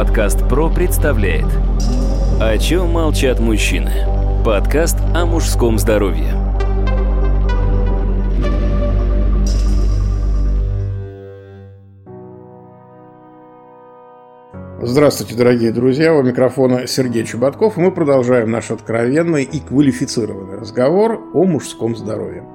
Подкаст ПРО представляет О чем молчат мужчины? Подкаст о мужском здоровье Здравствуйте, дорогие друзья! У микрофона Сергей Чеботков, и мы продолжаем наш откровенный и квалифицированный разговор о мужском здоровье.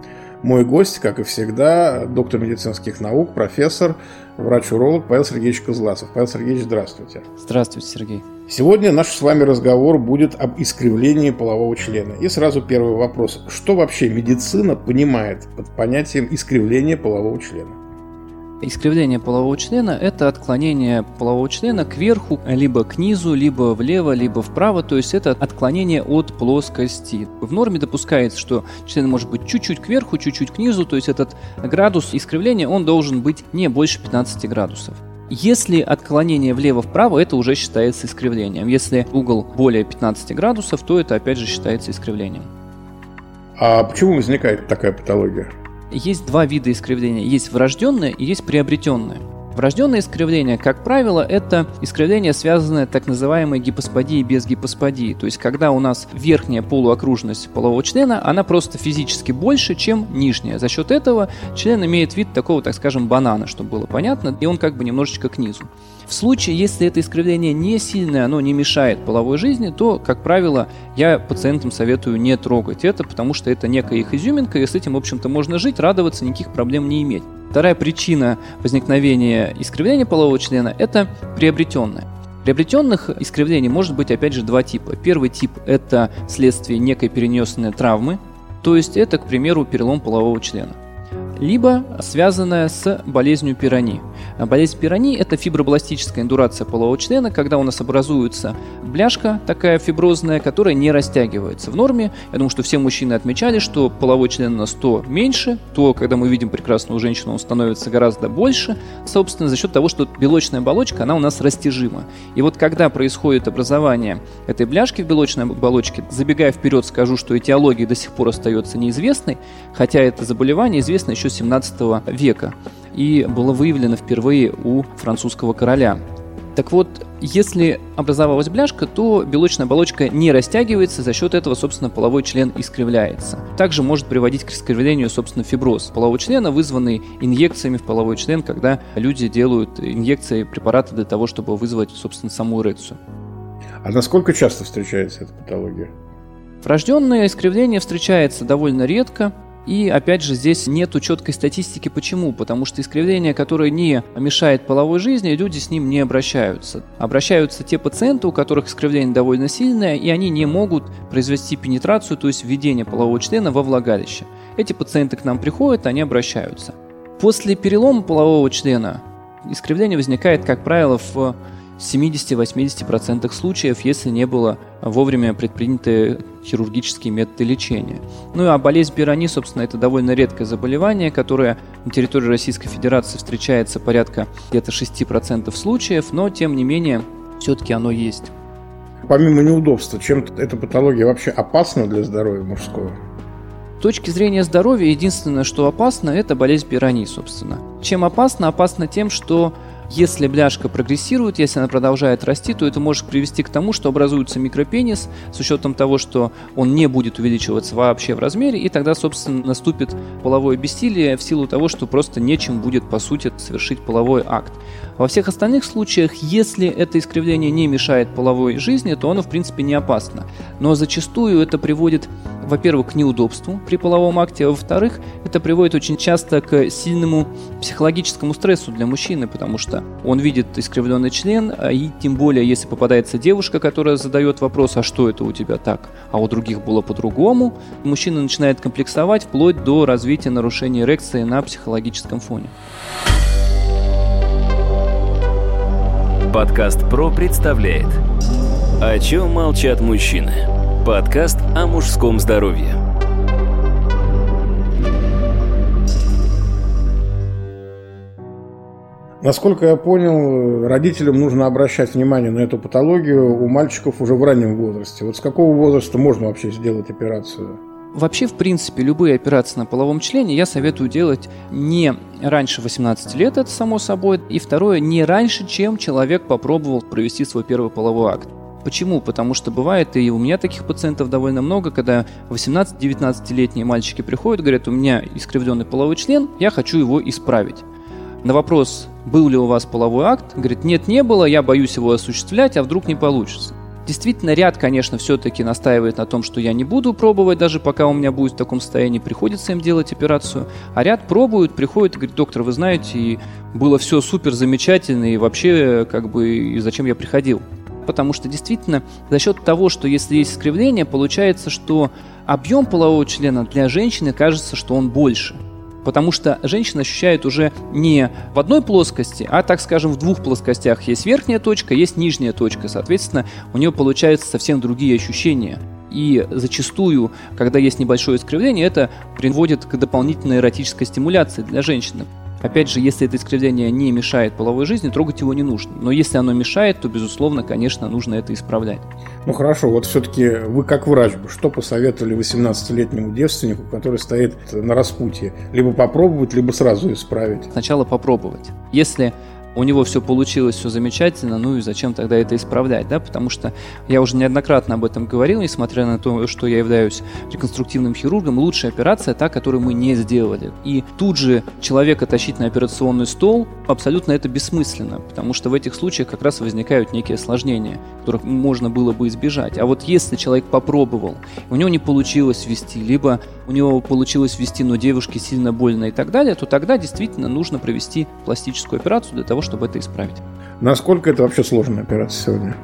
Мой гость, как и всегда, доктор медицинских наук, профессор, врач-уролог Павел Сергеевич Козласов. Павел Сергеевич, здравствуйте. Здравствуйте, Сергей. Сегодня наш с вами разговор будет об искривлении полового члена. И сразу первый вопрос. Что вообще медицина понимает под понятием искривления полового члена? Искривление полового члена – это отклонение полового члена кверху, либо к низу, либо влево, либо вправо, то есть это отклонение от плоскости. В норме допускается, что член может быть чуть-чуть кверху, чуть-чуть к низу, то есть этот градус искривления, он должен быть не больше 15 градусов. Если отклонение влево-вправо, это уже считается искривлением. Если угол более 15 градусов, то это опять же считается искривлением. А почему возникает такая патология? Есть два вида искривления. Есть врожденное и есть приобретенное. Врожденное искривление, как правило, это искривление, связанное так называемой гипосподией без гипосподии. То есть, когда у нас верхняя полуокружность полового члена, она просто физически больше, чем нижняя. За счет этого член имеет вид такого, так скажем, банана, чтобы было понятно, и он как бы немножечко к низу. В случае, если это искривление не сильное, оно не мешает половой жизни, то, как правило, я пациентам советую не трогать это, потому что это некая их изюминка, и с этим, в общем-то, можно жить, радоваться, никаких проблем не иметь. Вторая причина возникновения искривления полового члена – это приобретенное. Приобретенных искривлений может быть, опять же, два типа. Первый тип – это следствие некой перенесенной травмы, то есть это, к примеру, перелом полового члена либо связанная с болезнью пирони. Болезнь пирони – это фибробластическая индурация полового члена, когда у нас образуется бляшка такая фиброзная, которая не растягивается. В норме, я думаю, что все мужчины отмечали, что половой член на 100 меньше, то, когда мы видим прекрасную женщину, он становится гораздо больше, собственно, за счет того, что белочная оболочка, она у нас растяжима. И вот когда происходит образование этой бляшки в белочной оболочке, забегая вперед, скажу, что этиология до сих пор остается неизвестной, хотя это заболевание известно еще 17 века и было выявлено впервые у французского короля. Так вот, если образовалась бляшка, то белочная оболочка не растягивается, за счет этого, собственно, половой член искривляется. Также может приводить к искривлению, собственно, фиброз полового члена, вызванный инъекциями в половой член, когда люди делают инъекции препарата для того, чтобы вызвать, собственно, саму эрекцию. А насколько часто встречается эта патология? Врожденное искривление встречается довольно редко, и опять же здесь нету четкой статистики. Почему? Потому что искривление, которое не мешает половой жизни, люди с ним не обращаются. Обращаются те пациенты, у которых искривление довольно сильное, и они не могут произвести пенетрацию, то есть введение полового члена во влагалище. Эти пациенты к нам приходят, они обращаются. После перелома полового члена искривление возникает, как правило, в 70-80% случаев, если не было вовремя предприняты хирургические методы лечения. Ну а болезнь Пирони, собственно, это довольно редкое заболевание, которое на территории Российской Федерации встречается порядка где-то 6% случаев, но тем не менее все-таки оно есть. Помимо неудобства, чем эта патология вообще опасна для здоровья мужского? С точки зрения здоровья, единственное, что опасно, это болезнь Пирони, собственно. Чем опасно? Опасно тем, что если бляшка прогрессирует, если она продолжает расти, то это может привести к тому, что образуется микропенис с учетом того, что он не будет увеличиваться вообще в размере, и тогда, собственно, наступит половое бессилие в силу того, что просто нечем будет, по сути, совершить половой акт. Во всех остальных случаях, если это искривление не мешает половой жизни, то оно, в принципе, не опасно. Но зачастую это приводит, во-первых, к неудобству при половом акте, а во-вторых, это приводит очень часто к сильному психологическому стрессу для мужчины, потому что он видит искривленный член, а и тем более, если попадается девушка, которая задает вопрос, а что это у тебя так, а у других было по-другому, мужчина начинает комплексовать вплоть до развития нарушения эрекции на психологическом фоне. Подкаст ПРО представляет О чем молчат мужчины? Подкаст о мужском здоровье Насколько я понял, родителям нужно обращать внимание на эту патологию у мальчиков уже в раннем возрасте. Вот с какого возраста можно вообще сделать операцию? Вообще, в принципе, любые операции на половом члене я советую делать не раньше 18 лет, это само собой, и второе, не раньше, чем человек попробовал провести свой первый половой акт. Почему? Потому что бывает, и у меня таких пациентов довольно много, когда 18-19-летние мальчики приходят, говорят, у меня искривленный половой член, я хочу его исправить. На вопрос, был ли у вас половой акт, говорит, нет, не было, я боюсь его осуществлять, а вдруг не получится. Действительно, ряд, конечно, все-таки настаивает на том, что я не буду пробовать, даже пока у меня будет в таком состоянии, приходится им делать операцию. А ряд пробуют, приходят и говорят, доктор, вы знаете, и было все супер замечательно, и вообще, как бы, и зачем я приходил? Потому что действительно, за счет того, что если есть искривление, получается, что объем полового члена для женщины кажется, что он больше потому что женщина ощущает уже не в одной плоскости, а, так скажем, в двух плоскостях. Есть верхняя точка, есть нижняя точка. Соответственно, у нее получаются совсем другие ощущения. И зачастую, когда есть небольшое искривление, это приводит к дополнительной эротической стимуляции для женщины. Опять же, если это искривление не мешает половой жизни, трогать его не нужно. Но если оно мешает, то, безусловно, конечно, нужно это исправлять. Ну хорошо, вот все-таки вы как врач бы, что посоветовали 18-летнему девственнику, который стоит на распутье? Либо попробовать, либо сразу исправить? Сначала попробовать. Если у него все получилось, все замечательно, ну и зачем тогда это исправлять, да, потому что я уже неоднократно об этом говорил, несмотря на то, что я являюсь реконструктивным хирургом, лучшая операция та, которую мы не сделали. И тут же человека тащить на операционный стол абсолютно это бессмысленно, потому что в этих случаях как раз возникают некие осложнения, которых можно было бы избежать. А вот если человек попробовал, у него не получилось ввести, либо у него получилось ввести, но девушке сильно больно и так далее, то тогда действительно нужно провести пластическую операцию для того, чтобы это исправить. Насколько это вообще сложная операция сегодня?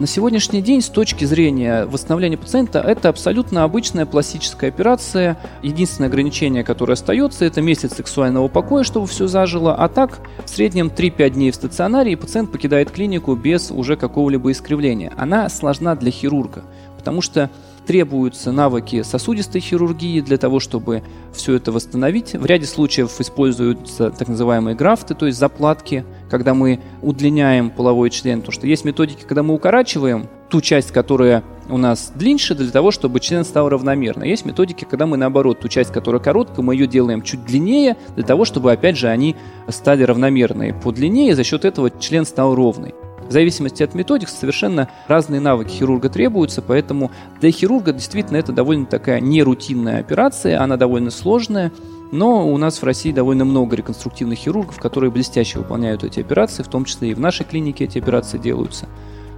На сегодняшний день, с точки зрения восстановления пациента, это абсолютно обычная пластическая операция. Единственное ограничение, которое остается, это месяц сексуального покоя, чтобы все зажило. А так, в среднем 3-5 дней в стационаре, и пациент покидает клинику без уже какого-либо искривления. Она сложна для хирурга, потому что требуются навыки сосудистой хирургии для того, чтобы все это восстановить. В ряде случаев используются так называемые графты, то есть заплатки, когда мы удлиняем половой член. Потому что есть методики, когда мы укорачиваем ту часть, которая у нас длиннее, для того, чтобы член стал равномерно. Есть методики, когда мы наоборот, ту часть, которая короткая, мы ее делаем чуть длиннее, для того, чтобы опять же они стали равномерные по длине, и за счет этого член стал ровный. В зависимости от методик совершенно разные навыки хирурга требуются, поэтому для хирурга действительно это довольно такая нерутинная операция, она довольно сложная, но у нас в России довольно много реконструктивных хирургов, которые блестяще выполняют эти операции, в том числе и в нашей клинике эти операции делаются.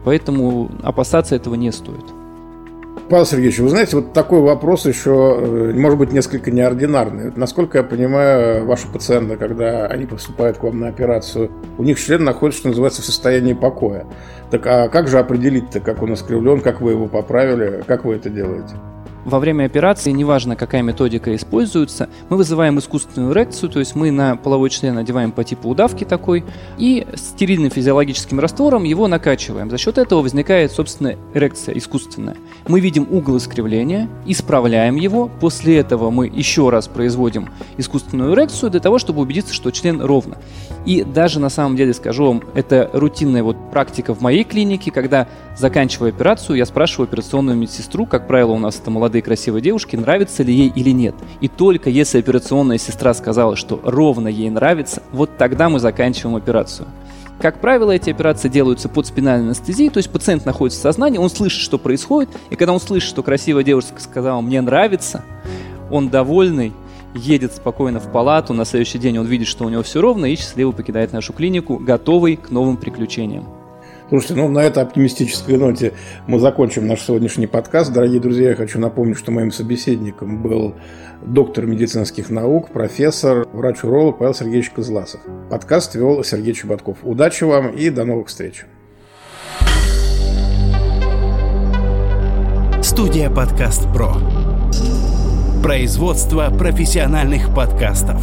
Поэтому опасаться этого не стоит. Павел Сергеевич, вы знаете, вот такой вопрос еще, э, может быть, несколько неординарный. Насколько я понимаю, ваши пациенты, когда они поступают к вам на операцию, у них член находится, что называется, в состоянии покоя. Так а как же определить-то, как он искривлен, как вы его поправили, как вы это делаете? Во время операции, неважно какая методика используется, мы вызываем искусственную эрекцию, то есть мы на половой член надеваем по типу удавки такой и стерильным физиологическим раствором его накачиваем. За счет этого возникает, собственно, эрекция искусственная. Мы видим угол искривления, исправляем его, после этого мы еще раз производим искусственную эрекцию для того, чтобы убедиться, что член ровно. И даже на самом деле скажу вам, это рутинная вот практика в моей клинике, когда заканчиваю операцию, я спрашиваю операционную медсестру, как правило, у нас это молодые красивые девушки, нравится ли ей или нет. И только если операционная сестра сказала, что ровно ей нравится, вот тогда мы заканчиваем операцию. Как правило, эти операции делаются под спинальной анестезией, то есть пациент находится в сознании, он слышит, что происходит, и когда он слышит, что красивая девушка сказала «мне нравится», он довольный, едет спокойно в палату, на следующий день он видит, что у него все ровно, и счастливо покидает нашу клинику, готовый к новым приключениям. Слушайте, ну на этой оптимистической ноте мы закончим наш сегодняшний подкаст. Дорогие друзья, я хочу напомнить, что моим собеседником был доктор медицинских наук, профессор, врач-уролог Павел Сергеевич Козласов. Подкаст вел Сергей Чеботков. Удачи вам и до новых встреч. Студия «Подкаст Про». Производство профессиональных подкастов.